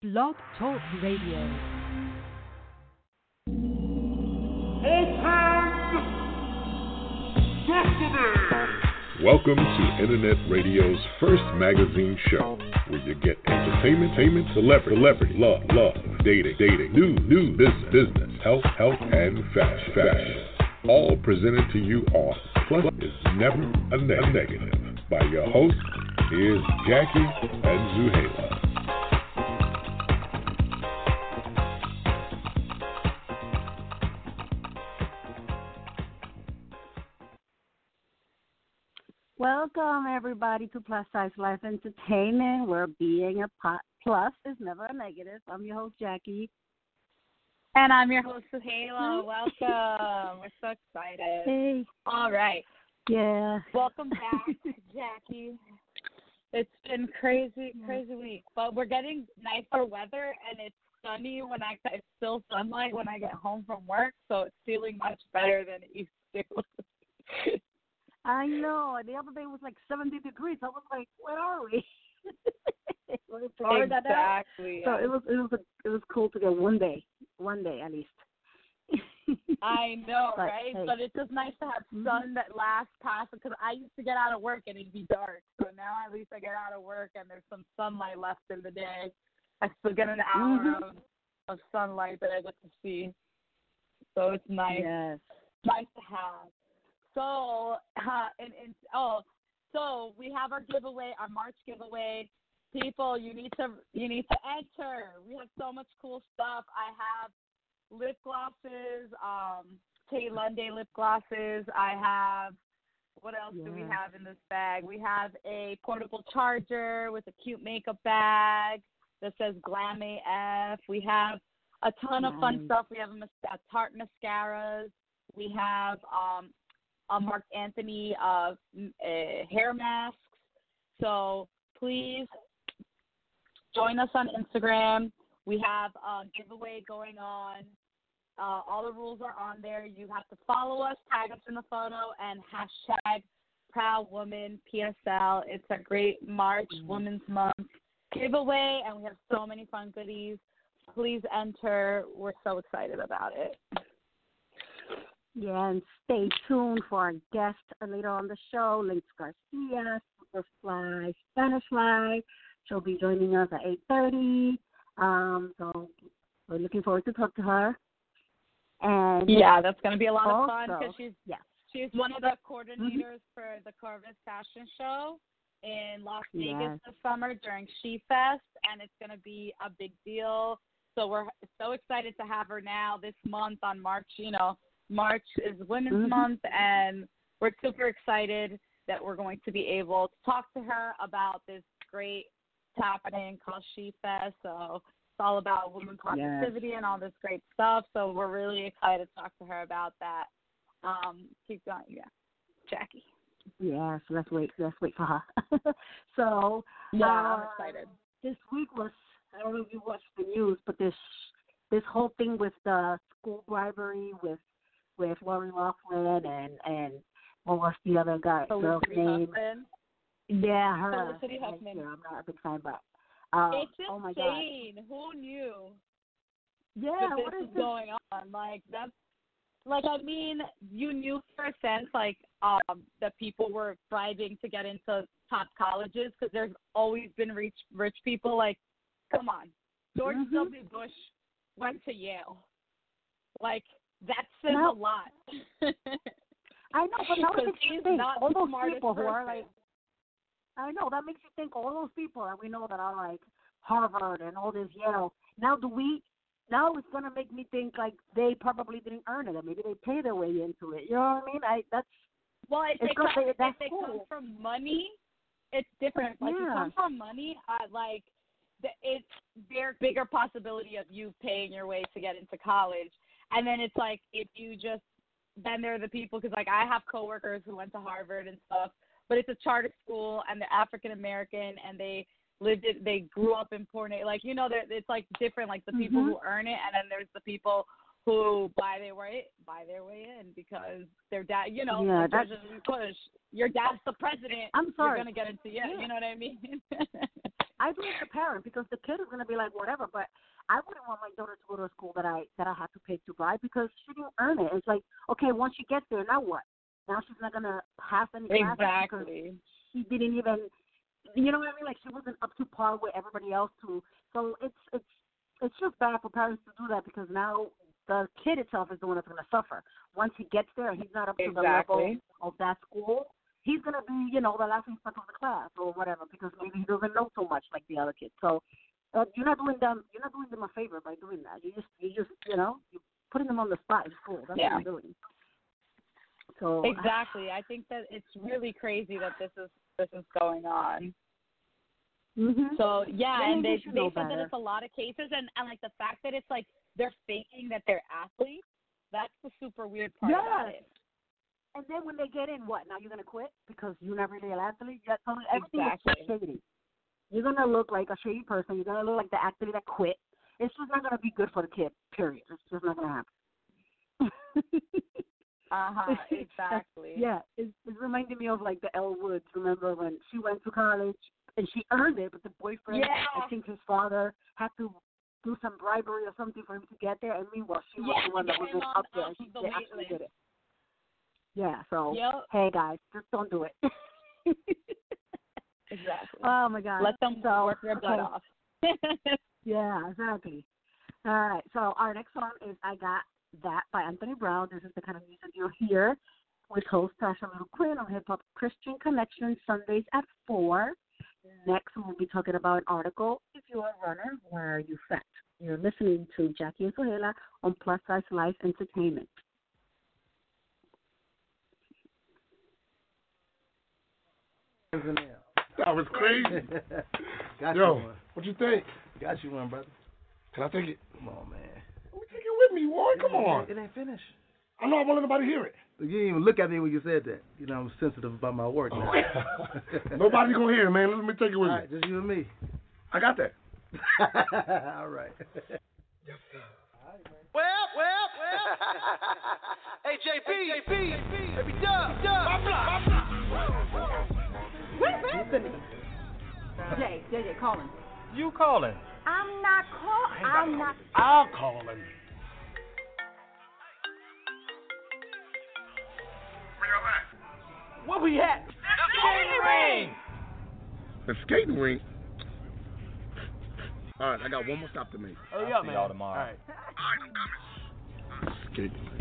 Blog Talk Radio. Welcome to Internet Radio's first magazine show, where you get entertainment, entertainment, celebrity, celebrity, love, love, dating, dating, news, news, business, business, health, health, and fashion, fashion. All presented to you on Plus is Never a, ne- a Negative by your hosts, here's Jackie and Zuheila. Welcome, everybody, to Plus Size Life Entertainment, where being a plus is never a negative. I'm your host, Jackie. And I'm your host, Zuheila. Welcome. We're so excited. Hey. All right. Yeah. Welcome back, Jackie. It's been crazy, crazy week, but we're getting nicer weather, and it's sunny when I it's still sunlight when I get home from work, so it's feeling much better than it used to. I know. The other day was like 70 degrees. I was like, where are we? Florida now. exactly. So it was it was a, it was cool to get one day, one day at least. I know, But, right? hey. But it's just nice to have Mhm. sun that lasts past because I used to get out of work and it'd be dark. So now at least I get out of work and there's some sunlight left in the day. I still get an hour Mhm. of, of sunlight that I get to see. So it's nice, Yes. nice to have. So, uh, and, and oh, so we have our giveaway, our March giveaway. People, you need to you need to enter. We have so much cool stuff. I have lip glosses, um, Kate Lunday lip glosses. I have what else do we have in this bag? We have a portable charger with a cute makeup bag that says Glam AF. We have a ton of fun stuff. We have a, a Tarte mascaras. We have um, a Marc Anthony uh, uh, hair masks. So please join us on Instagram. We have a giveaway going on. Uh, all the rules are on there. You have to follow us, tag us in the photo, and hashtag Proud Woman PSL. It's a great March Mhm. Women's Month giveaway, and we have so many fun goodies. Please enter. We're so excited about it. Yeah, and stay tuned for our guest later on the show, Lynx Garcia, Superfly Spanish Fly. She'll be joining us at 8.30. Um, so we're looking forward to talk to her. And Yeah, that's going to be a lot of fun because she's yes. she's one of the coordinators for the Corvus Fashion Show in Las Vegas Yes. this summer during She Fest, and it's going to be a big deal. So we're so excited to have her now this month on March. You know, March is Women's Mhm. Month, and we're super excited that we're going to be able to talk to her about this great happening called She Fest. So it's all about women positivity and all this great stuff. So we're really excited to talk to her about that. Um, keep going, yeah, Jackie. Yeah, so let's wait. Let's wait for her. so Yeah, I'm uh, excited. This week was I don't know if you watched the news, but this this whole thing with the school bribery with with Lori Loughlin and and what was the other guy girl's name? Huffman. Yeah, her. Felicity Huffman. I'm not a big fan, but uh, it's oh my god, insane. Who knew yeah, what this is is going on? Like that's like I mean, you knew for a sense like um that people were bribing to get into top colleges because there's always been rich rich people. Like, come on, George Mhm. W. Bush went to Yale. Like that says No. a lot. I know, but Because makes you think all those people who are like, I know that makes you think all those people that we know that are like Harvard and all this Yale. Now do we? Now it's gonna make me think like they probably didn't earn it, or maybe they paid their way into it. You know what I mean? I that's Well, if It's they, come, if that's they come from money, it's different. Like you Yeah. come from money, uh, like the, it's there's bigger possibility of you paying your way to get into college, and then it's like if you just then there are the people because like I have coworkers who went to Harvard and stuff, but it's a charter school and they're African American and they lived it they grew up in poor na- like you know there it's like different like the people Mhm. who earn it and then there's the people who buy their way buy their way in because their dad you know Yeah, that's-. Bush your dad's the president I'm sorry you're gonna get into yeah, Yeah. you know what I mean I as a parent because the kid is gonna be like whatever, but I wouldn't want my daughter to go to a school that I that I have to pay to buy because she didn't earn it. It's like okay, once she gets there, now what? Now she's not gonna pass any classes because Exactly. she didn't even you know what I mean? Like she wasn't up to par with everybody else too. So it's it's it's just bad for parents to do that because now the kid itself is the one that's gonna suffer. Once he gets there he's not up to the level of that school, he's gonna be, you know, the laughing stock of the class or whatever, because maybe he doesn't know so much like the other kids. So uh, you're not doing them you're not doing them a favor by doing that. You just you just you know, you're putting them on the spot. That's Yeah. what you're doing. So Exactly. I think that it's really crazy that this is this is going on. hmm So yeah, and they they should they know said that it's a lot of cases, and and like the fact that it's like they're faking that they're athletes. That's the super weird part about Yes. it. And then when they get in, what? Now you're gonna quit because you're not really an athlete. Yet, so everything Exactly. is so shady. You're gonna look like a shady person. You're gonna look like the athlete that quit. It's just not gonna be good for the kid. Period. It's just not gonna happen. Uh huh. Exactly. yeah, it's, it's reminding me of like the Elle Woods. Remember when she went to college and she earned it, but the boyfriend, Yeah. I think his father, had to do some bribery or something for him to get there. And meanwhile, she was Yeah, the one that was on- up there. and She the wait actually list. did it. Yeah. So Yep. hey guys, just don't do it. Exactly. oh my God. Let them so, work their butt okay. off. Yeah, exactly. All right. So our next song is "I Got That" by Anthony Brown. This is the kind of music you'll hear with host Tasha Little Quinn on Hip Hop Christian Connection Sundays at four. Next, we'll be talking about an article. If you're a runner, where are you fat? You're listening to Jackie and Zuheila on Plus Size Life Entertainment. That was crazy. Got you Yo, one. what you think? Got you one, brother. Can I take it? Come on, man. Well, take it with me, boy. Come on. It ain't finished. I know I want everybody to hear it. You didn't even look at me when you said that. You know, I'm sensitive about my work now. Nobody's gonna hear it, man. Let me take it All with right, me. just you and me. I got that. All right. Well, well, well. hey, JB, JB, baby Dub, Dub. Jay, Jay, Jay, call him. You calling? I'm not call. I'm not. I'll call him. Where we at? The Skating ring. The skating rink. All right, I got one more stop to make. Oh, Hurry up, man. Y'all tomorrow. All right. Skating.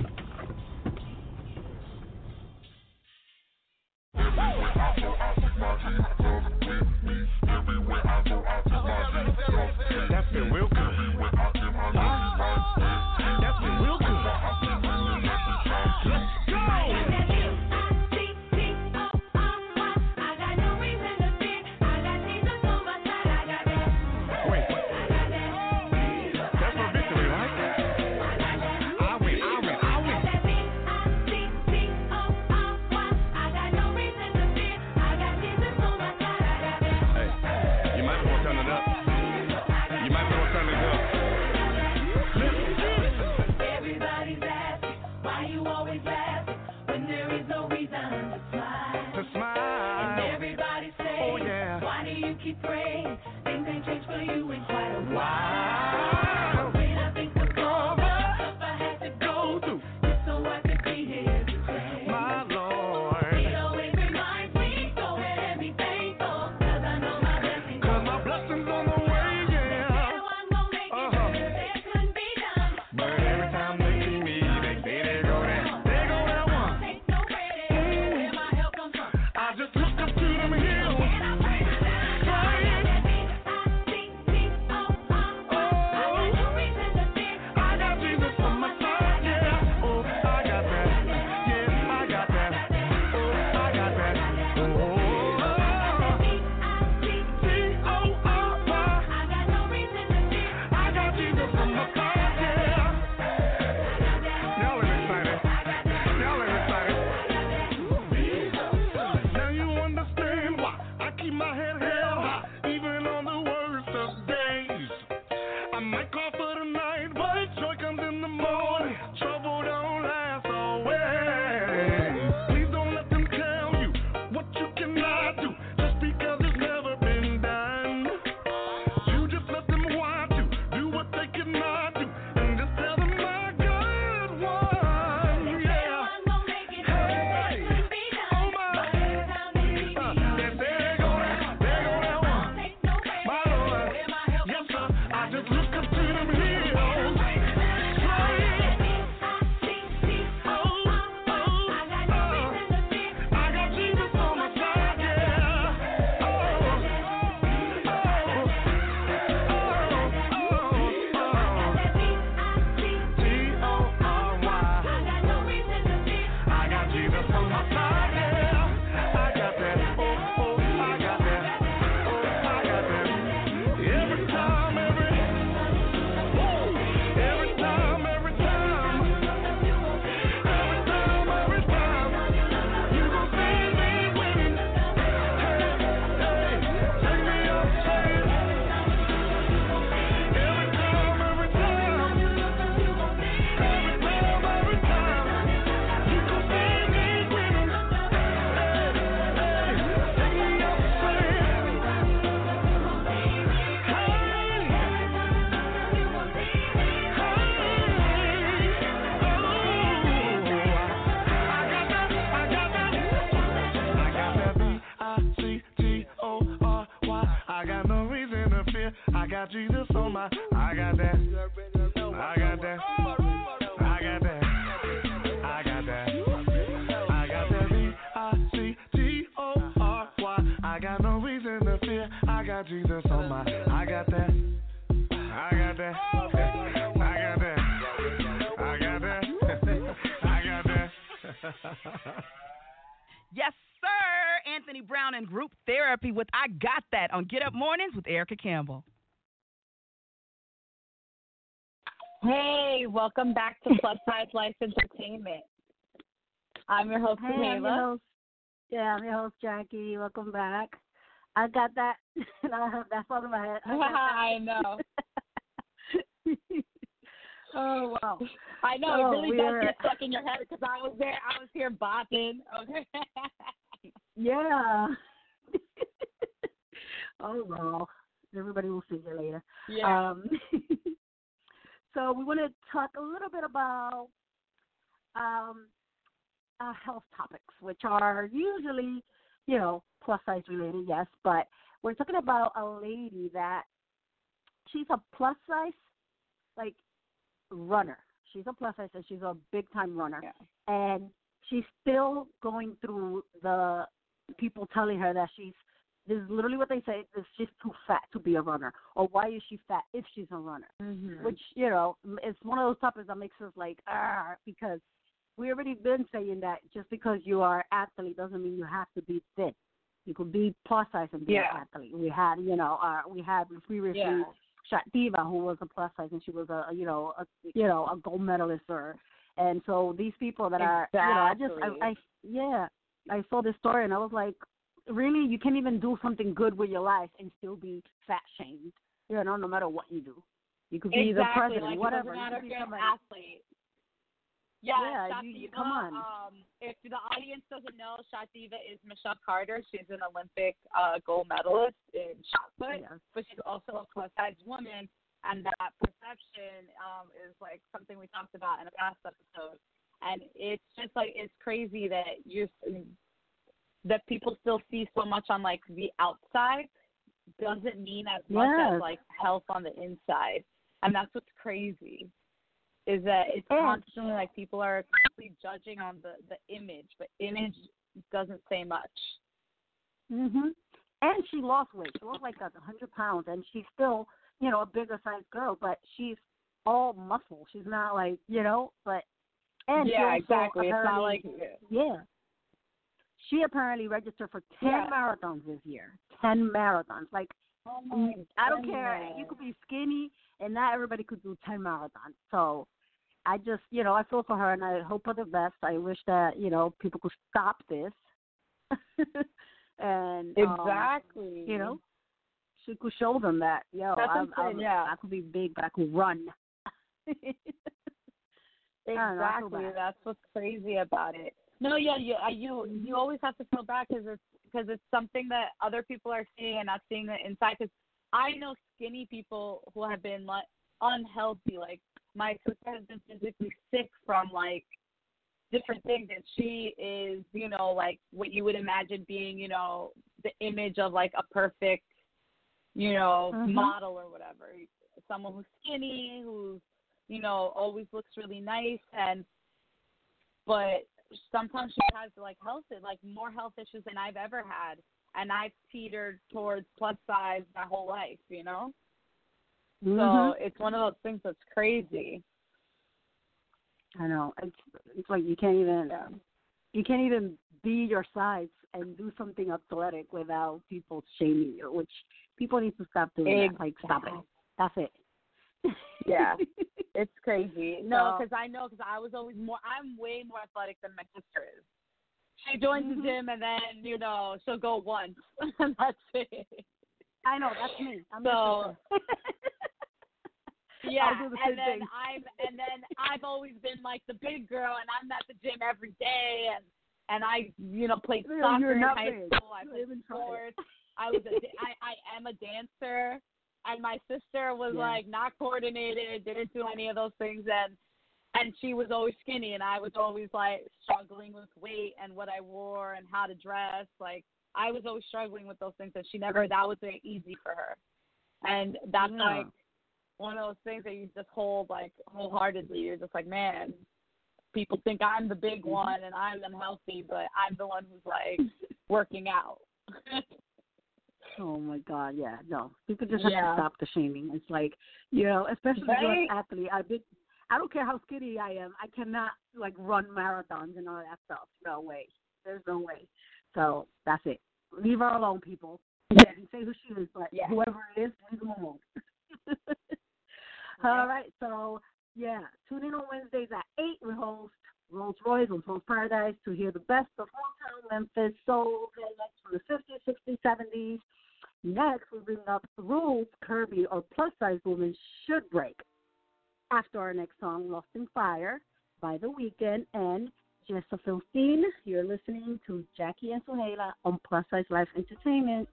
With Erica Campbell. Hey, welcome back to Plus Size Life Entertainment. I'm your host, Hey, I'm your host. Yeah, I'm your host, Jackie. Welcome back. I got that. and I have that song in my head. I I know. oh wow. I know. Oh, it really we does were- get stuck in your head because I was there. I was here bopping. Okay. Yeah. Oh well. Everybody will see you later. yeah. Um, so we want to talk a little bit about um, uh, health topics, which are usually, you know, plus size related, yes, but we're talking about a lady that she's a plus size, like runner. She's a plus size, and she's a big time runner, Yeah. and she's still going through the people telling her that she's this is literally what they say is she's too fat to be a runner or why is she fat if she's a runner Mhm. which you know it's one of those topics that makes us like ah because we already been saying that just because you are athlete doesn't mean you have to be thin you could be plus size and be Yeah. an athlete we had you know uh we had previously Yeah. Shot Diva, who was a plus size, and she was a you know a you know a gold medalist, or and so these people that are you know I just I, I yeah I saw this story and I was like, really you can't even do something good with your life and still be fat shamed, you know no matter what you do. You could be the president, like, whatever. It You doesn't matter could if you're an athlete. Yeah, Yeah, Shot you- you- come on. Um, if the audience doesn't know, Shot Diva is Michelle Carter. She's an Olympic uh, gold medalist in shot put, Yes. but she's also a plus size woman, and that perception um, is like something we talked about in a past episode. And it's just like it's crazy that you that people still see so much on like the outside doesn't mean as much Yes. as like health on the inside, and that's what's crazy. Is that it's And- constantly like people are constantly judging on the the image, but image doesn't say much. Mhm. And she lost weight. She lost like a hundred pounds, and she's still, you know, a bigger sized girl, but she's all muscle. She's not like, you know, but and yeah, exactly. It's not like yeah. She apparently registered for ten Yeah. marathons this year. Ten marathons. Like oh I don't care. You could be skinny, and not everybody could do ten marathons. So I just, you know, I feel for her, and I hope for the best. I wish that you know people could stop this. and um, exactly. you know, she could show them that, yo, That's I'm, what I'm I'm, yeah. I could be big, but I could run. I know, Exactly. That's what's crazy about it. No, yeah, you you you always have to feel bad because it's because it's something that other people are seeing and not seeing the inside. Because I know skinny people who have been like unhealthy. Like my sister has been physically sick from like different things, and she is you know like what you would imagine being you know the image of like a perfect you know Mhm. model or whatever. someone who's skinny, who's you know always looks really nice, and but sometimes she has like health like more health issues than I've ever had, and I've teetered towards plus size my whole life, you know. Mhm. So it's one of those things that's crazy. I know. It's it's like you can't even Yeah. you can't even be your size and do something athletic without people shaming you, which people need to stop doing that. Like stop it. That's it. Yeah. It's crazy. No, So- because I know because I was always more. I'm way more athletic than my sister is. She joins Mhm. the gym and then you know she'll go once. and That's it. I know, that's me. I'm So-. Yeah, I do the same and then thing. I'm and then I've always been like the big girl, and I'm at the gym every day, and and I you know played soccer in high big. school. I You played sports. I was a I I am a dancer, and my sister was Yeah. like not coordinated, didn't do any of those things, and and she was always skinny, and I was always like struggling with weight and what I wore and how to dress. Like I was always struggling with those things, and she never that was very easy for her, and that's Yeah. like one of those things that you just hold like wholeheartedly. You're just like, man, people think I'm the big Mm-hmm. one and I'm unhealthy, but I'm the one who's like working out. Oh my God, yeah, no. People just have Yeah. to stop the shaming. It's like, you know, especially as Right? an athlete. I did. I don't care how skinny I am. I cannot like run marathons and all that stuff. No way. There's no way. So that's it. Leave her alone, people. Yeah. Say who she is, but Yeah. whoever it is, leave them alone. All right, so yeah, tune in on Wednesdays at eight. We host Rolls Royce on Soul's Paradise to hear the best of hometown Memphis soul from the 50s, 60s, 70s. Next, we bring up the rules curvy or plus size women should break. After our next song, Lost in Fire by The Weeknd and Gesaffelstein, you're listening to Jackie and Zuheila on Plus Size Life Entertainment.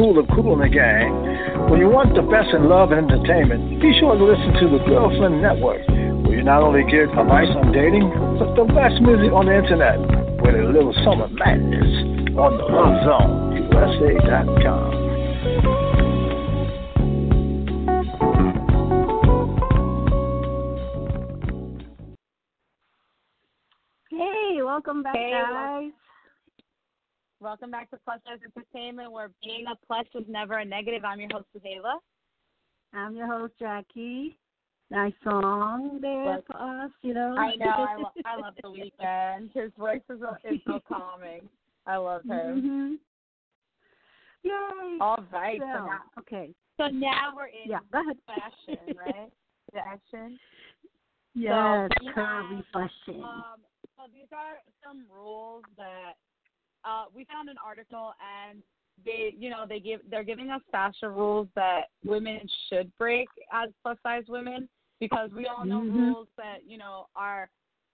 Hi, Kool of Kool and the Gang. When you want the best in love and entertainment, be sure to listen to the Girlfriend Network, where you not only get advice on dating, but the best music on the internet with a little summer madness on the Love Zone, USA.com. Hey, welcome back, Hey, guys. Welcome back to Plus Size Entertainment, where being a plus is never a negative. I'm your host, Ava. I'm your host, Jackie. Nice song there But- for us, you know. I know. I, lo- I love the Weeknd. His voice is, so- is so calming. I love him. hmm Yay. All right. So So, now, okay. so now we're in Yeah, go ahead. fashion, right? The action. Yes, we curvy fashion. Um, so these are some rules that uh, we found an article, and they, you know, they give they're giving us fashion rules that women should break as plus size women because we all know Mhm. rules that you know are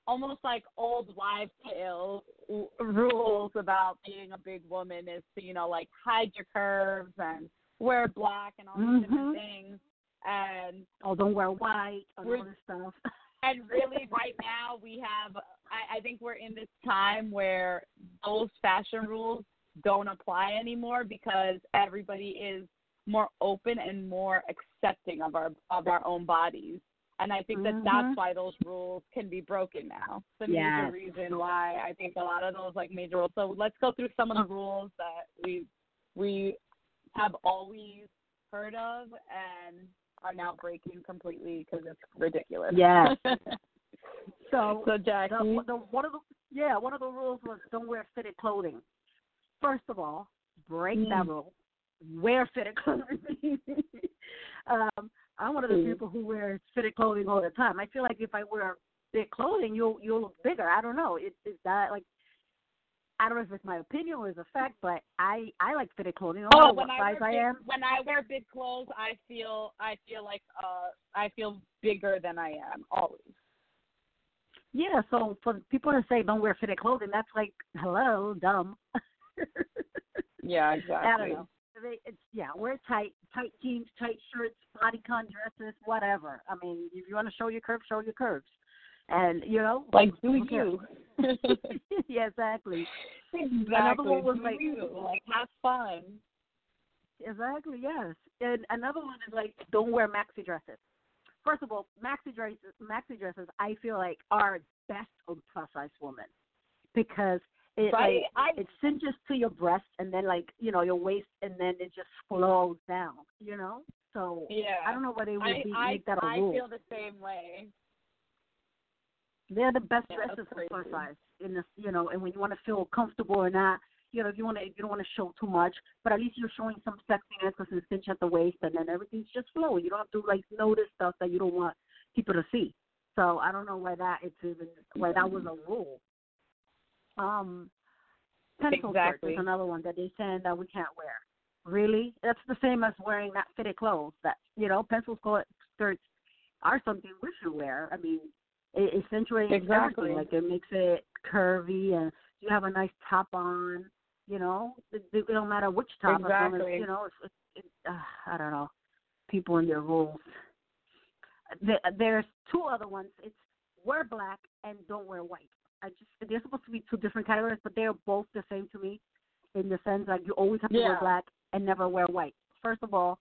almost like old wives' tale w- rules about being a big woman is to you know like hide your curves and wear black and all these Mhm. different things and Oh, don't wear white and all this stuff. and really right now we have I, I think we're in this time where those fashion rules don't apply anymore because everybody is more open and more accepting of our of our own bodies. And I think that Mhm. that's why those rules can be broken now. The Yes. major reason why I think a lot of those like major rules. So let's go through some of the rules that we we have always heard of and are now breaking completely because it's ridiculous. Yes. So, so Jackie, the, the, one of the yeah, one of the rules was don't wear fitted clothing. First of all, break that Mm. rule. Wear fitted clothing. um, I'm one of the Mm. people who wears fitted clothing all the time. I feel like if I wear fit clothing, you'll you'll look bigger. I don't know. It, is that like I don't know if it's my opinion or it's a fact, but I I like fitted clothing. No Oh, when I wear I big, am. when I wear big clothes, I feel I feel like uh I feel bigger than I am always. Yeah, so for people to say don't wear fitted clothing, that's like hello, dumb. Yeah, exactly. I don't know. They, it's yeah, wear tight, tight jeans, tight shirts, bodycon dresses, whatever. I mean, if you want to show your curves, show your curves, and you know, Like do you? yeah, exactly. exactly. Another one was do like- you. like have fun. Exactly, yes. And another one is like don't wear maxi dresses. First of all, maxi dresses, maxi dresses, I feel like are best on plus size women because it Right, like I- it cinches to your breast and then like you know your waist and then it just flows down. You know, so Yeah. I don't know why they would be, I, make that a I rule. I feel the same way. They're the best Yeah, dresses for size. In this, you know, and when you want to feel comfortable or not, you know, if you want to, you don't want to show too much, but at least you're showing some sexiness because it's cinch at the waist, and then everything's just flowing. You don't have to like notice stuff that you don't want people to see. So I don't know why that it's even why that was a rule. Um, pencil skirts Exactly. is another one that they saying that we can't wear. Really, that's the same as wearing not fitted clothes. That you know, pencil skirt- skirts are something we should wear. I mean, it accentuates Exactly. everything. Like it makes it curvy, and you have a nice top on. You know, it, it don't matter which top. as long as, you know, it's, it, it, uh, I don't know. People and their rules. There, there's two other ones. It's wear black and don't wear white. I just they're supposed to be two different categories, but they're both the same to me, in the sense like you always have to wear black and never wear white. First of all,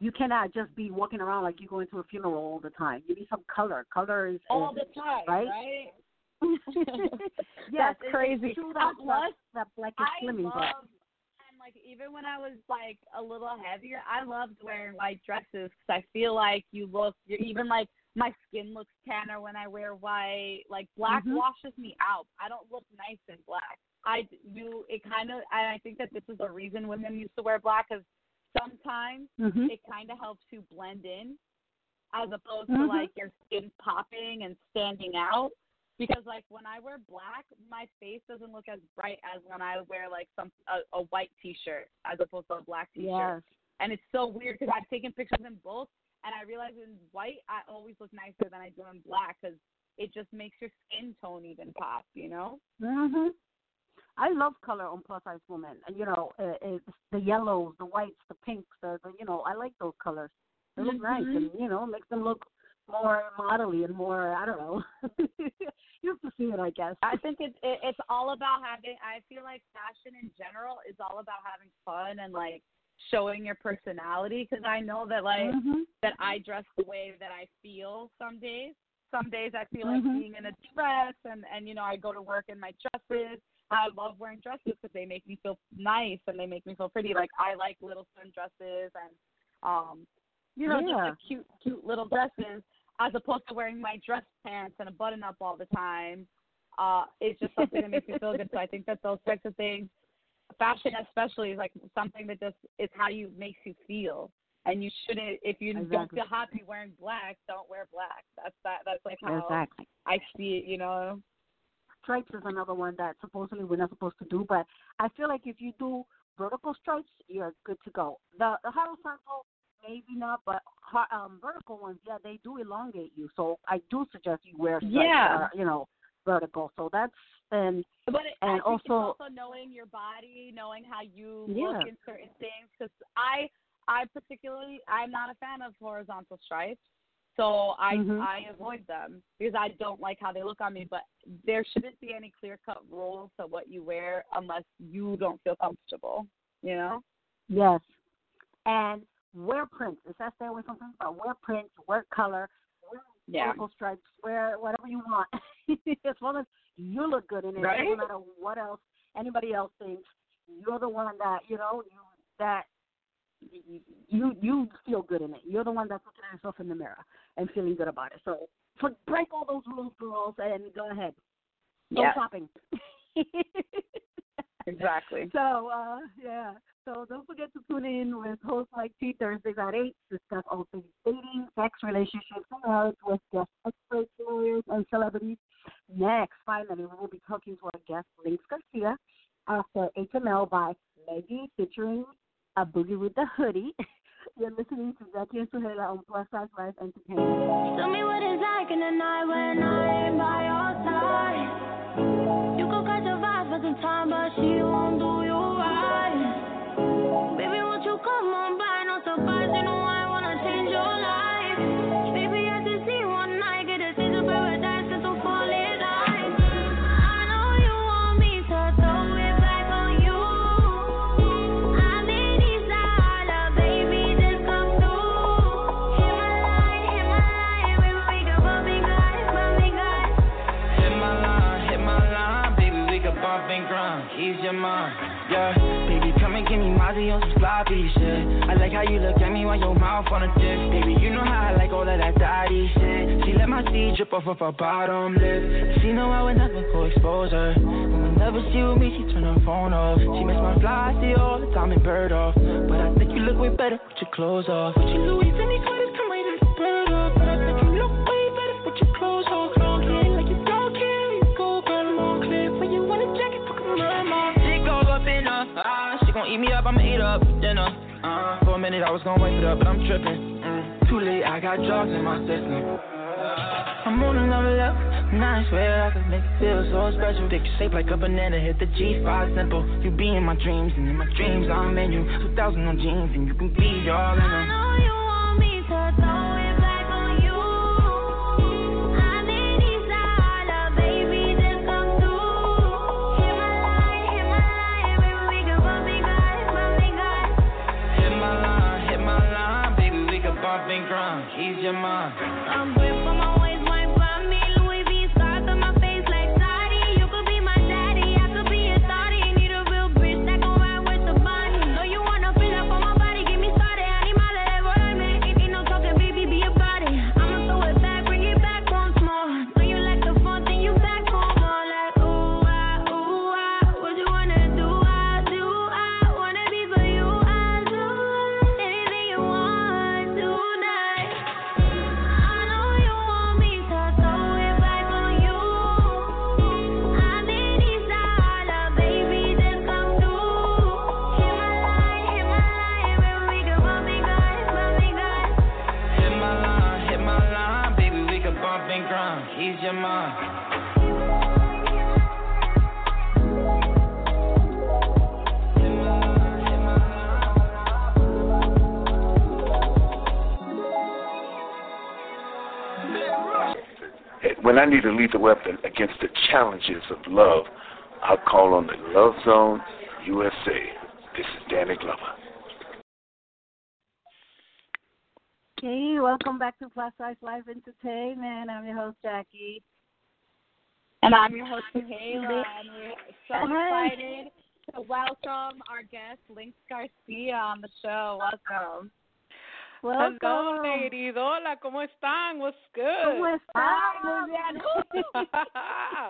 you cannot just be walking around like you're going to a funeral all the time. You need some color. Color is All is- the time, right? right? yes, That's crazy. It's true that, plus, that, black is I slimming, love but and like even when I was like a little heavier, I loved wearing white dresses because I feel like you look. You're even like my skin looks tanner when I wear white. Like black Mhm. washes me out. I don't look nice in black. I do. It kind of. And I think that this is the reason women used to wear black because sometimes Mhm. it kind of helps you blend in, as opposed to Mhm. like your skin popping and standing out because like when I wear black, my face doesn't look as bright as when I wear like some a, a white T-shirt as opposed to a black T-shirt. yes, And it's so weird because I've taken pictures in both, and I realize in white I always look nicer than I do in black because it just makes your skin tone even pop. You know? Mhm. I love color on plus size women. And you know, uh, it's the yellows, the whites, the pinks, the, the you know, I like those colors. They look nice, Mhm. and you know, makes them look more modelly and more. I don't know. you have to see it, I guess. I think it's it, it's all about having. I feel like fashion in general is all about having fun and like showing your personality. Because I know that like Mhm. that I dress the way that I feel some days. Some days I feel like Mhm. being in a dress, and and you know I go to work in my dresses. I love wearing dresses because they make me feel nice and they make me feel pretty. Like I like little slim dresses and um, you know, Yeah. just like cute cute little dresses as opposed to wearing my dress pants and a button up all the time. Uh, it's just something that makes me feel good. So I think that those types of things, fashion especially, is like something that just is how you makes you feel. And you shouldn't, if you don't feel happy wearing black, don't wear black. That's that. That's like how Exactly. I see it. You know. Stripes is another one that supposedly we're not supposed to do, but I feel like if you do vertical stripes, you're good to go. The the horizontal, maybe not, but um, vertical ones, yeah, they do elongate you. So I do suggest you wear stripes, Yeah. that you know, vertical. So that's and But it, and also also knowing your body, knowing how you Yeah. look in certain things. Because I, I particularly, I'm not a fan of horizontal stripes, so I Mhm. I avoid them because I don't like how they look on me. But there shouldn't be any clear cut rules to what you wear unless you don't feel comfortable. You know. yes, and wear prints. It says stay away from prints, but wear prints, wear color, wear Yeah. stripes, wear whatever you want, as long as you look good in it. Right? No matter what else anybody else thinks, you're the one that you know you that you you feel good in it. You're the one that's looking at yourself in the mirror and feeling good about it. So, for, break all those rules, girls, and go ahead. Go Yeah. shopping. Exactly. So, uh, yeah. So don't forget to tune in with host Mike T Thursdays at 8 to discuss all things dating, sex, relationships, and marriage with guest experts, lawyers, and celebrities. Next, finally, we will be talking to our guest, Lynx Garcia, after HML by Maggie featuring a boogie with the hoodie. You're listening to Jackie and Zuheila on Plus Size Life Entertainment. Tell me what it's like in the night when I ain't by your side. You could catch a vibe for some time, but she won't do you sloppy shit. I like how you look at me while your mouth on a dick. Baby, you know how I like all of that daddy shit. She let my seed drip off of her bottom lip. She know I would never go expose her. And whenever she with me, she turn her phone off. She miss my fly, I see all the time and bird off. But I think you look way better with your clothes off. With your Louis sweaters, eat me up, I'ma eat up for dinner. Uh, for a minute I was gon' wipe it up, but I'm tripping. Mm, too late, I got drugs in my system. I'm on another level, and I swear I could make it feel so special. Thick shape like a banana, hit the G5 simple. You be in my dreams, and in my dreams I'm in you. 2000 on jeans, and you can be all in them. Your mind. I need a lethal weapon against the challenges of love, I'll call on the Love Zone USA. This is Danny Glover. Hey, welcome back to Plus Size Life Entertainment. I'm your host, Jackie. And I'm your host, Kayla, and we're so excited to welcome our guest, Lynx Garcia, on the show. Welcome. Welcome. Hello, ladies. Hola, ¿cómo están? What's good? ¿Cómo estás? Hi, Vivian.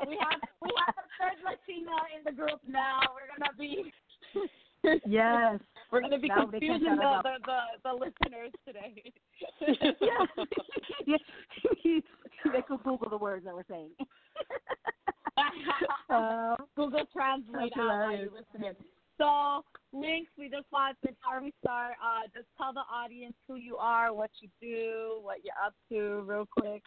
we have we have a third Latina in the group now. We're gonna be Yes. we're gonna be Now confusing the, the, the the listeners today. yeah. they could Google the words that we're saying. um, Google Translate out while you're listening. So, Lynx, we just want before we start, uh, just tell the audience who you are, what you do, what you're up to, real quick,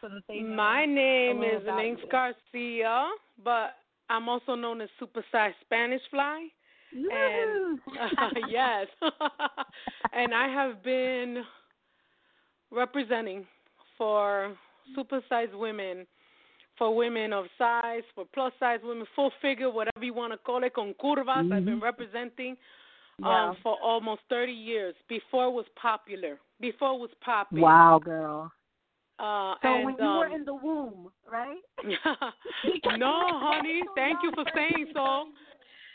so that they. My name is Lynx. Garcia, but I'm also known as Supersized Spanish Fly. And yes, and I have been representing for supersized women, for women of size, for plus size women, full figure, whatever you want to call it, con curvas. I've been Mhm. representing Yeah. um, for almost 30 years. Before it was popular. Before it was popping. Wow, girl. Uh, So and, when you were um, in the womb, right? no, honey. Thank you for saying so.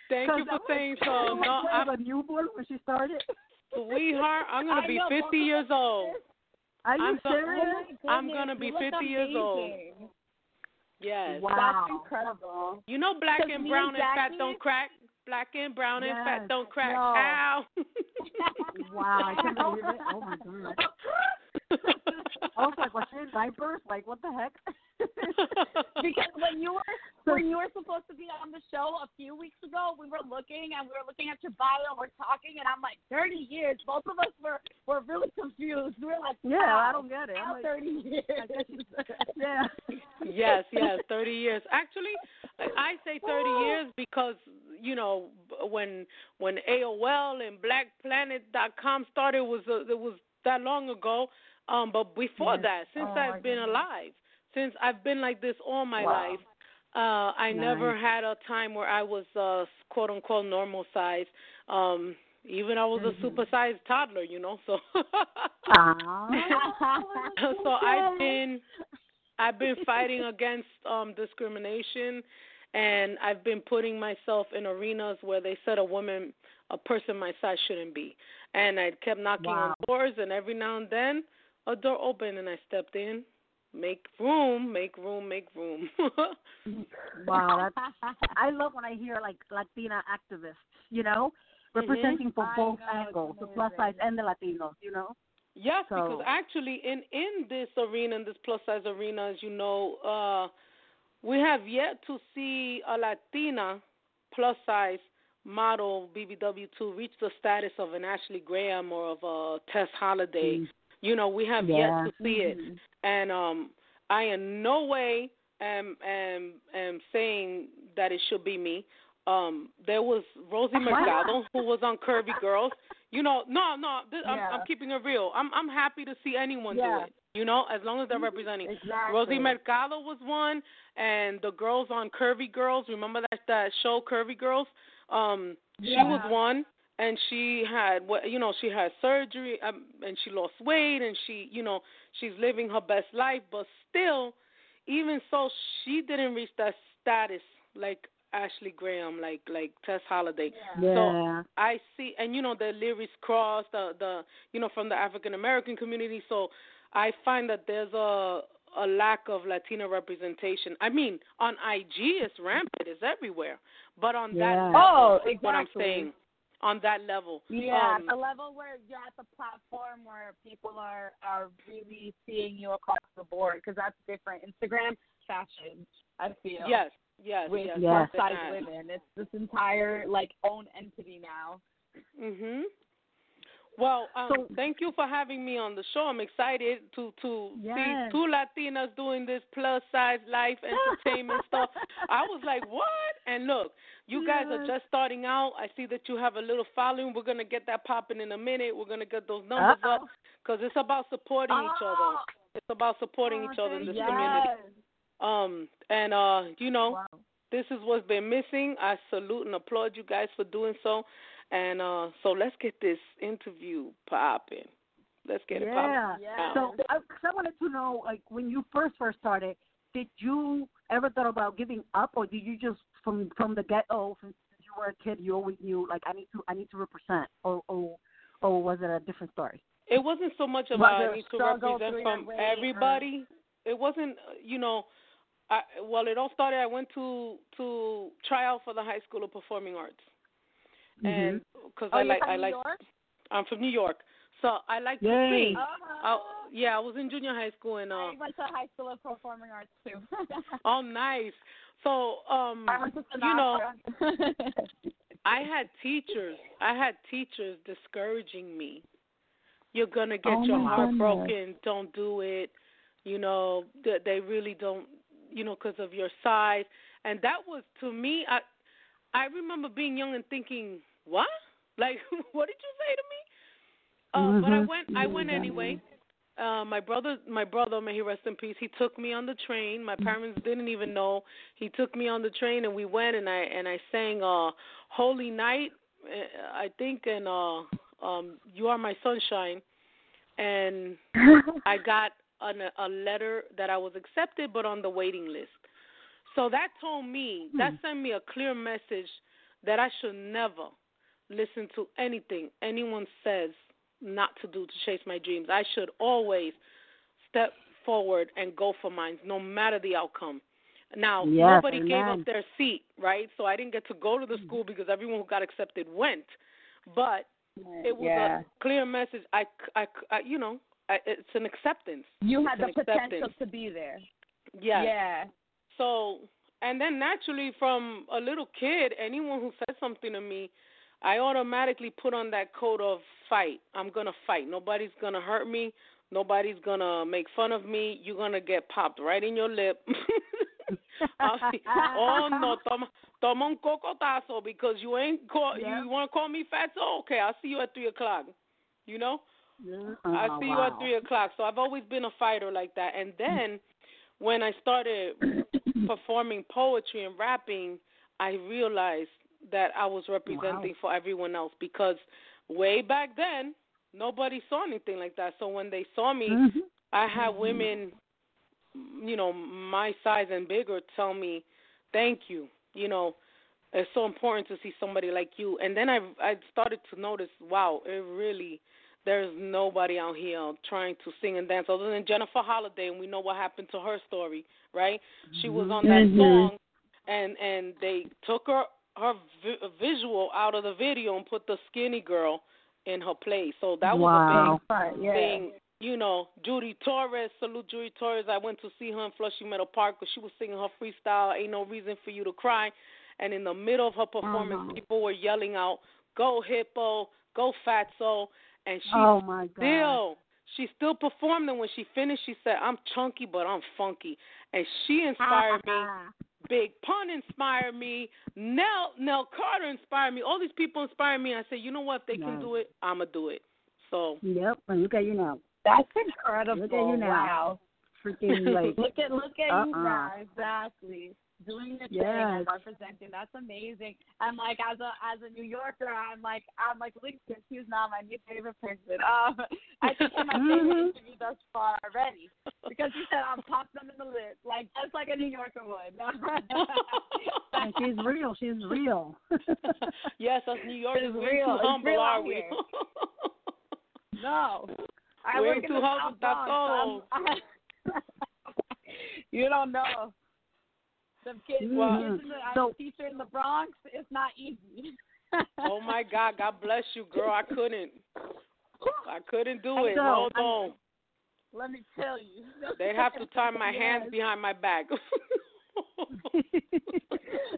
Thank you for saying so. No, I I'm was a newborn when she started. sweetheart. I'm gonna be know, 50 years old. Are you I'm, serious? I'm gonna be You look 50 years old. Amazing. Yes. Wow. That's incredible. You know, black and brown and and fat don't crack. Black and brown and fat don't crack. No. Ow. Wow, I can't believe it. Oh my god. I was like, was she in diapers? Like, what the heck? because when you were when you were supposed to be on the show a few weeks ago, we were looking and we were looking at your bio and we're talking and I'm like, thirty years. Both of us were were really confused. We were like, Yeah, I don't get it. I'm like- thirty years. yeah. yes, yes, 30 years. Actually, I say 30 years because you know when when AOL and BlackPlanet.com started was uh, it was that long ago. Um, but before Yes. that, since Oh, I've been goodness. alive, since I've been like this all my Wow. life, uh, I never had a time where I was uh, quote unquote normal size. Um, even I was Mhm. a supersized toddler, you know. So so I've been I've been fighting against um discrimination and I've been putting myself in arenas where they said a woman a person my size shouldn't be. And I kept knocking on doors and every now and then a door opened and I stepped in. Make room, make room, make room. Wow, that's, I love when I hear like Latina activists, you know, representing for both know, angles, the plus size and the Latinos, you know. Yes, because actually, in in this arena, in this plus size arena, as you know, uh, we have yet to see a Latina plus size model BBW to reach the status of an Ashley Graham or of a Tess Holliday. You know, we have Yeah. yet to see it, and um, I in no way am am am saying that it should be me. Um, there was Rosie Mercado who was on Curvy Girls. You know, no, no, this, I'm, I'm keeping it real. I'm I'm happy to see anyone Yeah. do it. You know, as long as they're representing. Exactly. Rosie Mercado was one, and the girls on Curvy Girls. Remember that that show, Curvy Girls? Um, she was one, and she had what you know, she had surgery, um, and she lost weight, and she, you know, she's living her best life, but still, even so, she didn't reach that status like Ashley Graham, like like Tess Holliday. Yeah. So I see, and you know the lyrics cross the the you know from the African American community. So I find that there's a a lack of Latina representation. I mean, on IG it's rampant, it's everywhere, but on that Yeah. level, Oh, is what I'm exactly. saying. On that level, Yeah, um, the level where you're at the platform where people are are really seeing you across the board because that's different. Instagram fashion, I feel. yes, yes, with yes, plus size women, it's this entire like own entity now. Mhm. Well, um, So- thank you for having me on the show. I'm excited to to Yes. see two Latinas doing this plus size life entertainment stuff. I was like, what? And look, you guys are just starting out. I see that you have a little following. We're gonna get that popping in a minute. We're gonna get those numbers up Uh-oh. because it's about supporting each other. Oh, It's about supporting Oh, each other in this you. community. Um, and uh, you know, this is what's been missing. I salute and applaud you guys for doing so. And uh, so let's get this interview popping. Let's get it yeah. popping. So I, 'cause I wanted to know, like, when you first first started, did you ever thought about giving up, or did you just from from the get go, since you were a kid, you always knew, like, I need to I need to represent, or or or was it a different story? It wasn't so much about there I need to represent from your way, or- everybody. It wasn't, uh, you know, I, well, it all started. I went to to try out for the High School of Performing Arts, and because Oh, I like I like I'm from New York, so I like to Yay. sing. I, yeah, I was in junior high school and uh, I went to high school of performing arts too. oh nice. So um, I went to you know, I had teachers. I had teachers discouraging me. You're gonna get Oh, your heart goodness. broken. Don't do it. You know that they really don't. You know because of your size. And that was to me. I I remember being young and thinking, what? Like, what did you say to me? Uh, But I Mhm. went. I went anyway. Uh, my brother, my brother, may he rest in peace. He took me on the train. My parents didn't even know. He took me on the train, and we went, and I and I sang uh, "Holy Night," uh, I think, and uh, um, "You Are My Sunshine," and I got an, a letter that I was accepted, but on the waiting list. So that told me, that sent me a clear message that I should never listen to anything anyone says not to do to chase my dreams. I should always step forward and go for mine, no matter the outcome. Now, Yes, nobody gave up their seat, right? So I didn't get to go to the school because everyone who got accepted went. But it was yeah. a clear message. I, I, I you know, I, it's an acceptance. You It's had the an potential acceptance. to be there. Yes. Yeah. So, and then naturally, from a little kid, anyone who said something to me, I automatically put on that coat of fight. I'm gonna fight. Nobody's gonna hurt me. Nobody's gonna make fun of me. You're gonna get popped right in your lip. I'll be, oh no, toma, toma un cocotazo because you ain't call. Yeah. You want to call me fat? So okay, I'll see you at three o'clock. You know. Oh, I see you at three o'clock. So I've always been a fighter like that. And then when I started performing poetry and rapping, I realized that I was representing for everyone else because way back then nobody saw anything like that. So when they saw me, Mhm. I had women, you know, my size and bigger tell me, "Thank you." You know, it's so important to see somebody like you. And then I I started to notice, wow, it really there's nobody out here trying to sing and dance other than Jennifer Holliday, and we know what happened to her story, right? She was on that Mhm. song, and and they took her her vi- visual out of the video and put the skinny girl in her place. So that was Wow. a big yeah. thing. You know, Judy Torres, salute Judy Torres. I went to see her in Flushing Meadow Park, but she was singing her freestyle. Ain't no reason for you to cry. And in the middle of her performance, Uh-huh. people were yelling out, "Go Hippo, go Fatso," and she Oh my God. still she still performed and when she finished she said i'm chunky but i'm funky and she inspired me big pun inspired me nell nell carter inspired me all these people inspired me i said you know what if they can do it i'ma do it so Yep. And look at you now. That's incredible. Look at you now. Wow. Freaking like. look at look at you Uh-uh. now. Exactly. Doing the thing and representing. That's amazing. And like as a as a New Yorker, I'm like I'm like Lincoln. She's not my new favorite person. Um, I think you're my favorite interview thus far already because she said I'm popped them in the lid, like just like a New Yorker would. And she's real. She's real. yes us new yorkers It's we're real. too It's humble real are we no. I We're work too humble, South Bronx, so you don't know. The kids, mm-hmm. Well, kids in the, I'm so- a teacher in the Bronx. It's not easy. oh my god god bless you girl i couldn't i couldn't do it know. no no Let me tell you. they'd have to tie my hands Yes. behind my back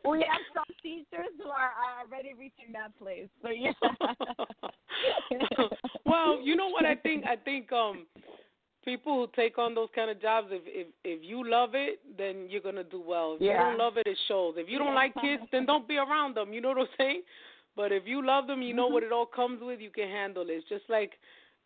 we have some teachers who are, already reaching that place. So yeah. well, you know what I think? I think um people who take on those kind of jobs, if if if you love it, then you're gonna do well. If you don't love it, it shows. If you don't like kids, then don't be around them. You know what I'm saying? But if you love them, you know what it all comes with. You can handle it. It's just like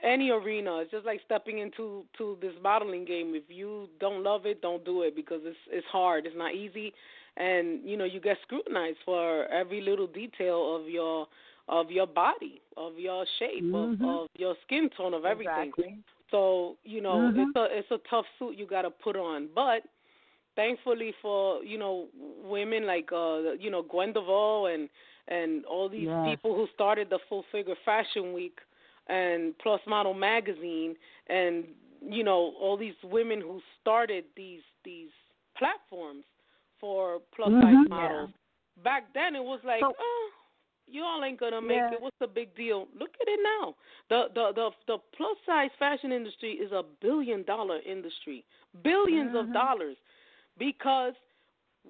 any arena. It's just like stepping into to this modeling game. If you don't love it, don't do it because it's it's hard. It's not easy, and you know you get scrutinized for every little detail of your of your body, of your shape, Mhm. of, of your skin tone, of everything. Exactly. So you know Mhm. it's a it's a tough suit you got to put on, but thankfully for you know women like uh you know Gwen DeVoe and and all these Yes. people who started the Full Figure Fashion Week and Plus Model magazine and you know all these women who started these these platforms for plus size Mhm. models. Back then it was like, So- oh, you all ain't gonna make Yeah. it. What's the big deal? Look at it now. The the the the plus size fashion industry is a billion dollar industry, 1000000000s of Mhm. dollars, because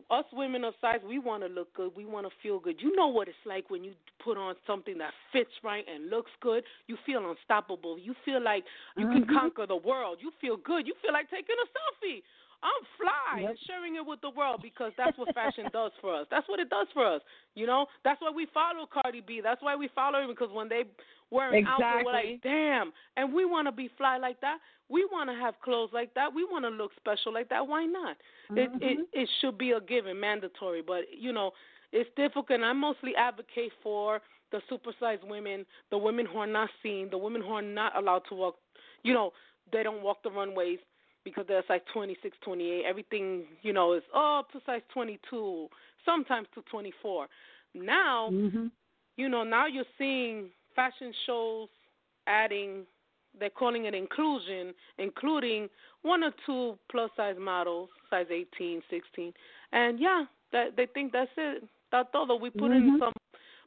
us women of size, we want to look good, we want to feel good. You know what it's like when you put on something that fits right and looks good. You feel unstoppable. You feel like you can Mhm. conquer the world. You feel good. You feel like taking a selfie. I'm fly Yep. and sharing it with the world because that's what fashion does for us. That's what it does for us. You know, that's why we follow Cardi B. That's why we follow her because when they wearing outfit, we're Exactly. like, damn. And we want to be fly like that. We want to have clothes like that. We want to look special like that. Why not? It Mhm. it it should be a given, mandatory. But you know, it's difficult. And I mostly advocate for the supersized women, the women who are not seen, the women who are not allowed to walk. You know, they don't walk the runways because they're size 26, 28. Everything, you know, is oh up to size 22, sometimes to 24. Now, Mhm. you know, now you're seeing fashion shows adding, they're calling it inclusion, including one or two plus size models, size 18, 16. And yeah, that they think that's it. That's all we put in Mhm. some,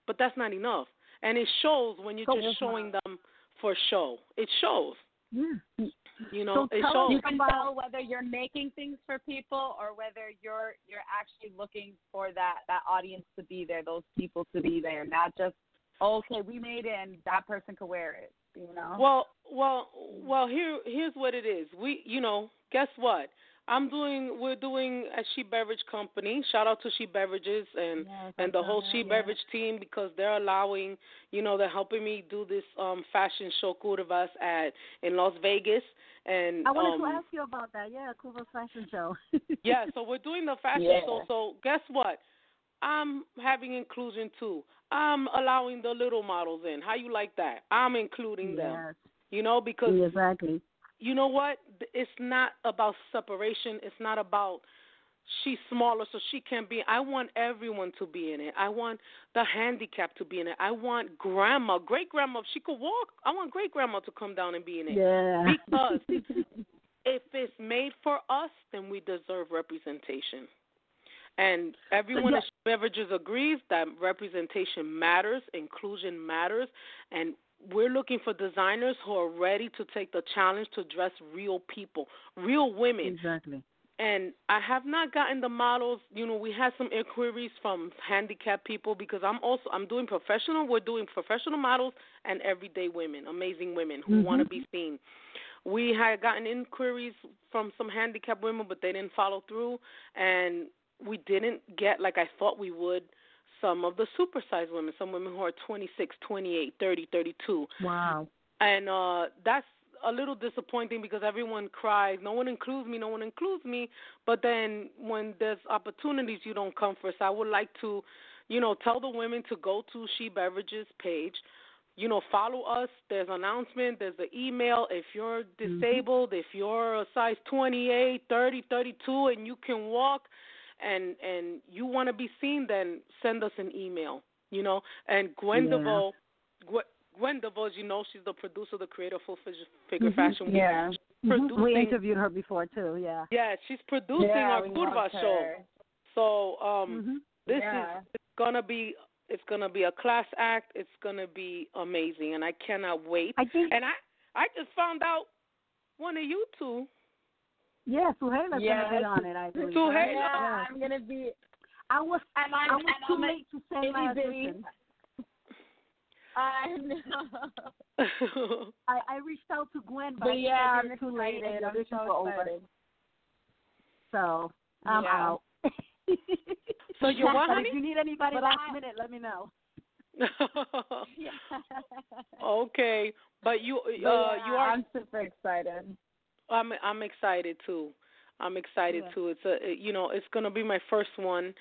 but that's not enough. And it shows when you're So just showing them for show. It shows. Yeah. You know, So it shows. You can about- tell whether you're making things for people or whether you're you're actually looking for that that audience to be there, those people to be there, not just oh, okay, we made it and that person could wear it. You know. Well, well, well. Here, here's what it is. We, you know, guess what? I'm doing. We're doing a She Beverage Company. Shout out to She Beverages and Yes, and the whole She. Beverage team because they're allowing. You know, they're helping me do this um fashion show Curvas at in Las Vegas. And I wanted um, to ask you about that. Yeah, Cuba Fashion Show. yeah, so we're doing the fashion Yeah. show. So guess what? I'm having inclusion too. I'm allowing the little models in. How you like that? I'm including them. Yes. You know, because exactly. You know what? It's not about separation. It's not about she's smaller so she can't be. I want everyone to be in it. I want the handicapped to be in it. I want grandma, great grandma. If she could walk, I want great grandma to come down and be in it. Yeah. Because if it's made for us, then we deserve representation. And everyone Yeah. at Beverages agrees that representation matters, inclusion matters, and we're looking for designers who are ready to take the challenge to dress real people, real women. Exactly. And I have not gotten the models. You know, we had some inquiries from handicapped people because I'm also I'm doing professional. We're doing professional models and everyday women, amazing women who want to mm-hmm. be seen. We had gotten inquiries from some handicapped women, but they didn't follow through, and we didn't get like I thought we would. Some of the supersized women, some women who are 26, 28, 30, 32 Wow. and uh that's a little disappointing because everyone cries no one includes me no one includes me. But then when there's opportunities you don't come first i would like to you know tell the women to go to she beverages page you know follow us. There's announcement there's the email. If you're disabled if you're a size 28 30 32 and you can walk and and you want to be seen then send us an email you know and gwen Yeah. DeVoe, Gwen, Gwen DeVoe, as you know, she's the producer, the creator of Full Figure, Mhm. Fashion. Yeah. Mhm. We interviewed her before too. Yeah. Yeah, she's producing Yeah, our Kurva show. So um, Mhm. this Yeah. is it's gonna be it's gonna be a class act. It's gonna be amazing, and I cannot wait. I think. And I I just found out one of you two. Yeah, Zuheila's Yes. gonna be on it. I believe. Zuheila. right? Yeah, I'm gonna be. I was And I'm, I was and too I'm late to say my audition. I know. I, I reached out to Gwen, but, But yeah, I'm too late and the I'm auditions so were over. excited. So I'm Yeah. out. So you're honey? if you need anybody But last I- minute, let me know. okay, but you uh But yeah, you are I'm super excited. I'm I'm excited too. I'm excited Yeah. too. It's a you know it's gonna be my first one.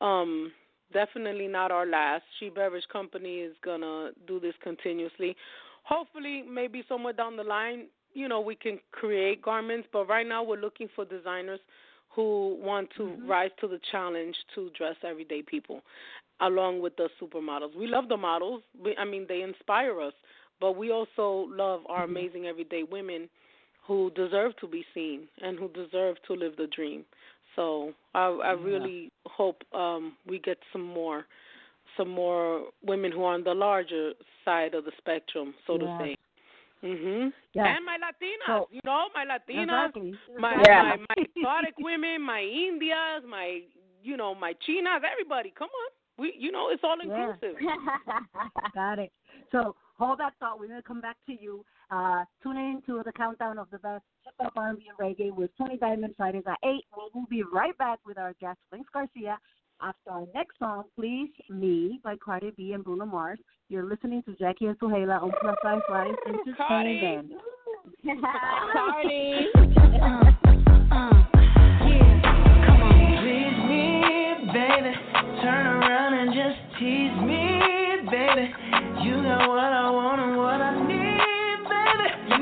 Um, definitely not our last. She Beverage Company is gonna do this continuously. Hopefully, maybe somewhere down the line, you know, we can create garments. But right now, we're looking for designers who want to Mm-hmm. rise to the challenge to dress everyday people, along with the supermodels. We love the models. We, I mean, they inspire us. But we also love our Mm-hmm. amazing everyday women who deserve to be seen and who deserve to live the dream. So I, I really hope um, we get some more, some more women who are on the larger side of the spectrum, so to Yes. say. Mhm. Yes. And my Latinas, So- you know, my Latinas, Exactly. my Yeah. my my exotic women, my Indias, my you know, my Chinas, everybody. Come on. We you know, it's all Yeah. inclusive. Got it. So hold that thought. We're gonna come back to you. Uh, tune in to the countdown of the best hip hop R&B and reggae with Tony Diamond Fridays at eight. We'll, we'll be right back with our guest Lynx Garcia after our next song, "Please Me" by Cardi B and Bruno Mars. You're listening to Jackie and Zuheila on Plus Size Live Entertainment. Cardi. Please me, baby. Turn around and just tease me, baby. You got what I want and what I need, baby. Let me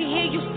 hear you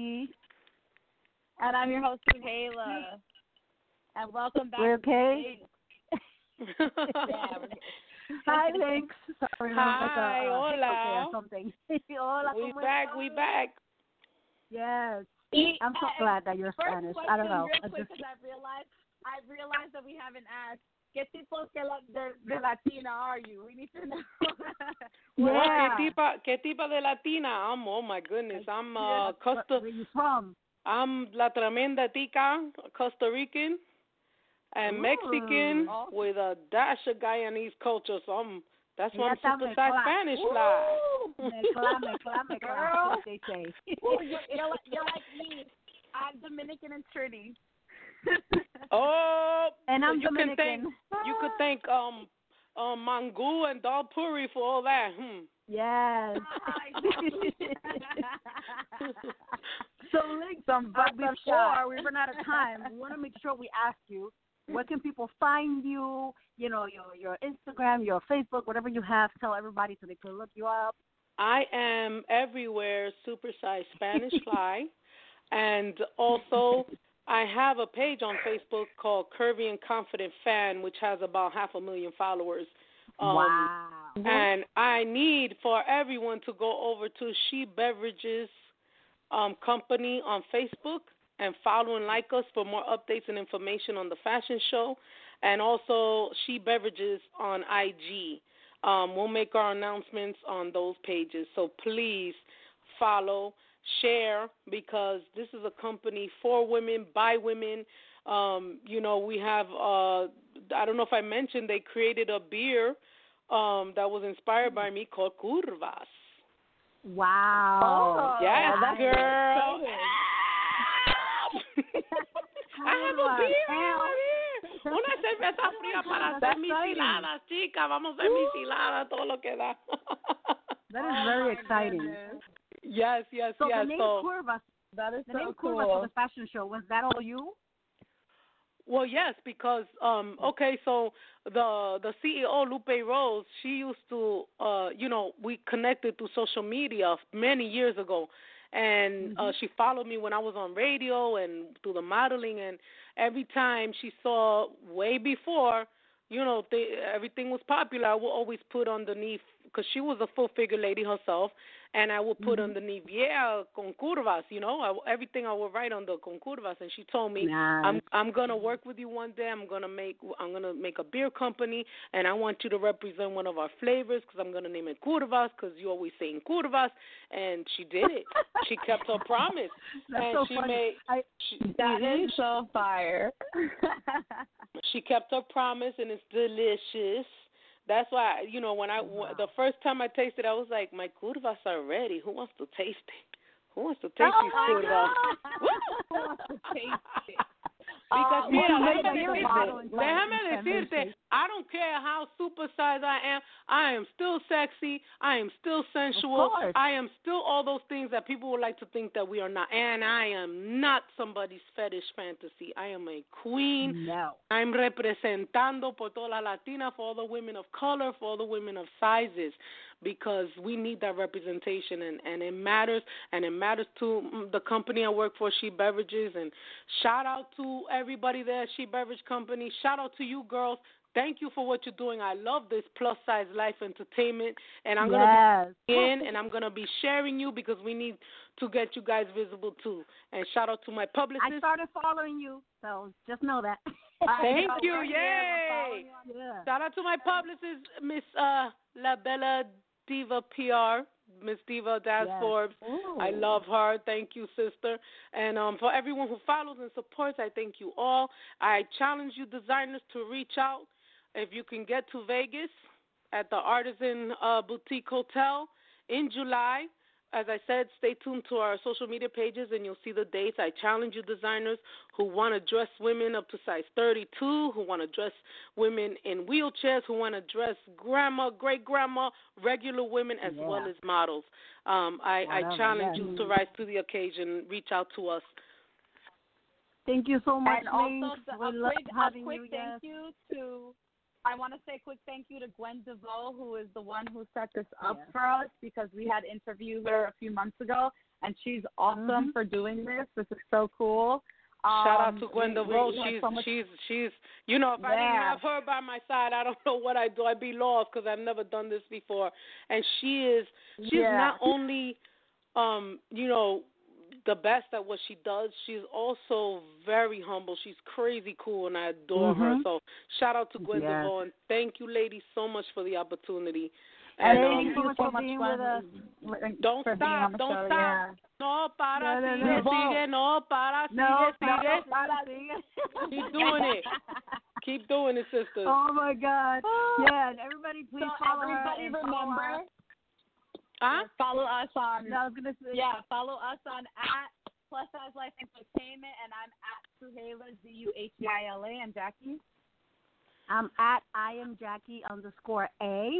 host And I'm your host, Zuheila. And welcome back We're okay? Hi, Lynx. Sorry, Hi, like a, uh, hola. hiccup there or something. hola, We ¿cómo back, we back. Yes. Y- I'm so uh, glad that you're Spanish. question, I don't know. Real I quick, just 'cause I realized I realized that we haven't asked. ¿Qué tipo de, de Latina are you? We need to know. Well, Yeah. ¿Qué tipa, qué tipa de latina? I'm, oh my goodness, I'm uh, Costa. Where you from? I'm la tremenda tica, Costa Rican, and Ooh. Mexican with a dash of Guyanese culture. So I'm that's why I'm super size Spanish fly. Mezcla, mezcla, mezcla, Girl. they say. Ooh, you're, you're, like, you're like me. I'm Dominican and Trini. Oh, And I'm you can Dominican. thank you could thank um um Mangu and Dal Puri for all that. Hmm. Yes. so, Link, Some uh, butt before we run out of time, we want to make sure we ask you where can people find you? You know, your your Instagram, your Facebook, whatever you have. Tell everybody so they can look you up. I am everywhere, super size Spanish fly, and also I have a page on Facebook called Curvy and Confident Fan, which has about half a million followers. Um, wow. And I need for everyone to go over to She Beverages um, Company on Facebook and follow and like us for more updates and information on the fashion show, and also She Beverages on IG. Um, we'll make our announcements on those pages. So please follow, share, because this is a company for women, by women. Um, you know, we have, uh, I don't know if I mentioned, they created a beer um, that was inspired by me called Curvas. Wow. Oh, yes, that's girl. I have a beer Damn. here. Una cerveza fría para hacer That's mis hiladas, chicas. Vamos a hacer mis hiladas, todo lo que da. That is very exciting. Yes, yes, So yes. the name so, Curvas, That is the so name cool. Curvas for the fashion show was that all you? Well, yes, because um okay, so the the CEO Lupe Rose, she used to uh you know, we connected through social media many years ago. And uh she followed me when I was on radio and through the modeling and every time she saw way before, you know, they, everything was popular, I would always put underneath because she was a full figure lady herself, and I would put mm-hmm. underneath, yeah, con curvas, you know, I, everything I would write under con curvas, and she told me, I'm I'm gonna work with you one day. I'm gonna make I'm gonna make a beer company, and I want you to represent one of our flavors because I'm gonna name it curvas because you always saying curvas, and she did it. she kept her promise, That's and so she funny. made I, she, That is so fire. she kept her promise and it's delicious. That's why you know when I w the first time I tasted, it, I was like, my curvas are ready. Who wants to taste it? Who wants to taste Oh these curvas? Who wants to taste it? Because Uh, mira, déjame decirte, déjame decirte, I don't care how supersized I am, I am still sexy, I am still sensual. I am still all those things that people would like to think that we are not. And I am not somebody's fetish fantasy. I am a queen. No. I'm representando por toda la Latina, for all the women of color, for all the women of sizes, because we need that representation, and and it matters, and it matters to mm, the company I work for, She Beverages, and shout out to everybody there, She Beverage Company. Shout out to you girls. Thank you for what you're doing. I love this plus size life entertainment, and I'm gonna yes. be in, and I'm gonna be sharing you because we need to get you guys visible too. And shout out to my publicist. I started following you, so just know that. Thank you, yay! Yeah. Shout out to my publicist, Miss uh, La Bella Diva PR, Miss Diva Das Yes. Forbes. I love her. Thank you, sister. And um, for everyone who follows and supports, I thank you all. I challenge you, designers, to reach out. If you can get to Vegas at the Artisan uh, Boutique Hotel in July, as I said, stay tuned to our social media pages and you'll see the dates. I challenge you, designers who want to dress women up to size 32, who want to dress women in wheelchairs, who want to dress grandma, great grandma, regular women, as Yeah. well as models. Um, I, I Whatever, challenge yes. you to rise to the occasion. Reach out to us. Thank you so much, and also we a love quick, having a quick you. thank yes. you to. I want to say a quick thank you to Gwen DeVoe, who is the one who set this up Yes. for us because we had interviewed her a few months ago, and she's awesome Mhm. for doing this. This is so cool. Shout out Um, to Gwen we- we DeVoe. She's so much- she's she's you know if I didn't have her by my side, I don't know what I'd do. I'd be lost because I've never done this before. And she is she's Yeah. not only um you know the best at what she does. She's also very humble. She's crazy cool, and I adore her. Mhm. So shout out to Gwen. DeVoe, and thank you, ladies, so much for the opportunity. And And, thank um, you so much being Gwen, with us. Don't for being on stop, don't show, stop. yeah. No para, No, no, sigue, no. sigue, no para, No, sigue, no, sigue. para, sigue. Keep doing it. Keep doing it, sisters. Oh my God! Yeah, and everybody, please So follow everybody her. follow remember, her. Huh? follow us on No, I was gonna say. yeah, follow us on at Plus Size Life Entertainment, and I'm at Zuheila Z U H E I L A, and Jackie. I'm at I am Jackie underscore A,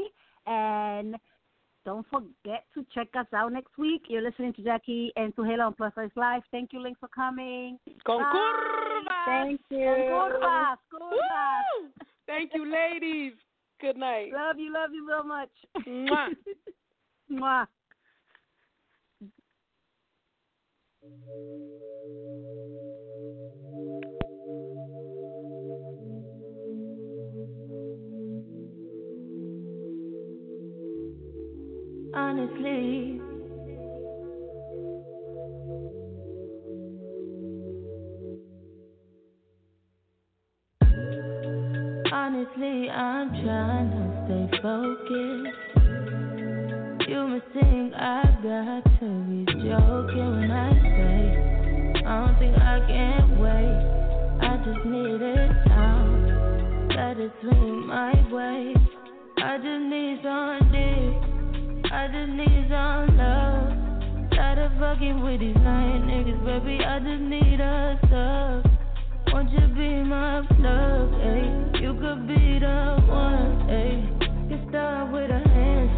and don't forget to check us out next week. You're listening to Jackie and Zuheila on Plus Size Live. Thank you, Link, for coming. Con curvas. Thank you. Con curvas, curvas. Thank you, ladies. Good night. Love you, love you so much. Mwah. Honestly. Honestly, I'm trying to stay focused. You must think I got to be joking when I say I don't think I can wait. I just need it now. Let it swing my way. I just need some dick. I just need some love. Tired of fucking with these lying niggas, baby. I just need a sub. Won't you be my love, ayy? You could be the one, ayy. You start with a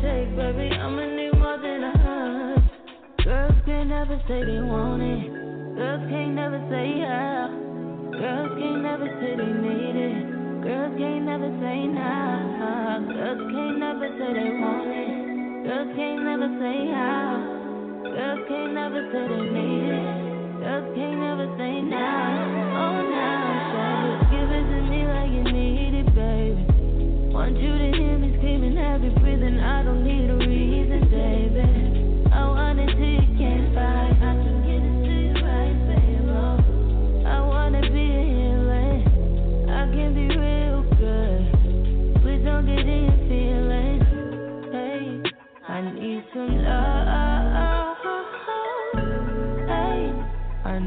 handshake, baby. I'ma need more than a hug. Girls can't never say they want it. Girls can't never say yeah. Girls can't never say they need it. Girls can't never say nah. Girls can't never say they want it. Girls can't never say how. Girls can't never say they need it. Girls can't never say nah. Oh now, shawty, give it to me like you need it, baby. Want you to hear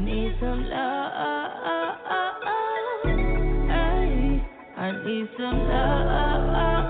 need some love. Hey, I need some love.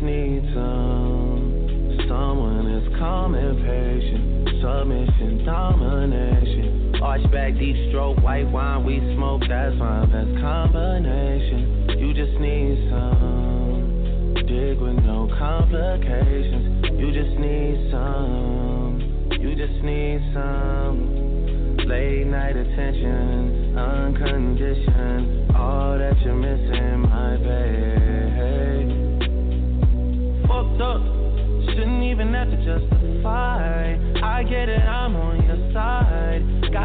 Just need some. Someone that's calm and patient. Submission, domination. Arch back, deep stroke, white wine, we smoke. That's my best combination. You just need some. Dig with no complications. You just need some. You just need some. Late night attention, unconditioned. All that you're missing,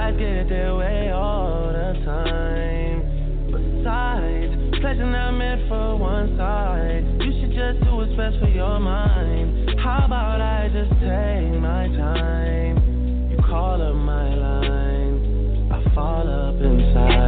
Guys get their way all the time. Besides, pleasure not meant for one side. You should just do what's best for your mind. How about I just take my time? You call up my line, I fall up inside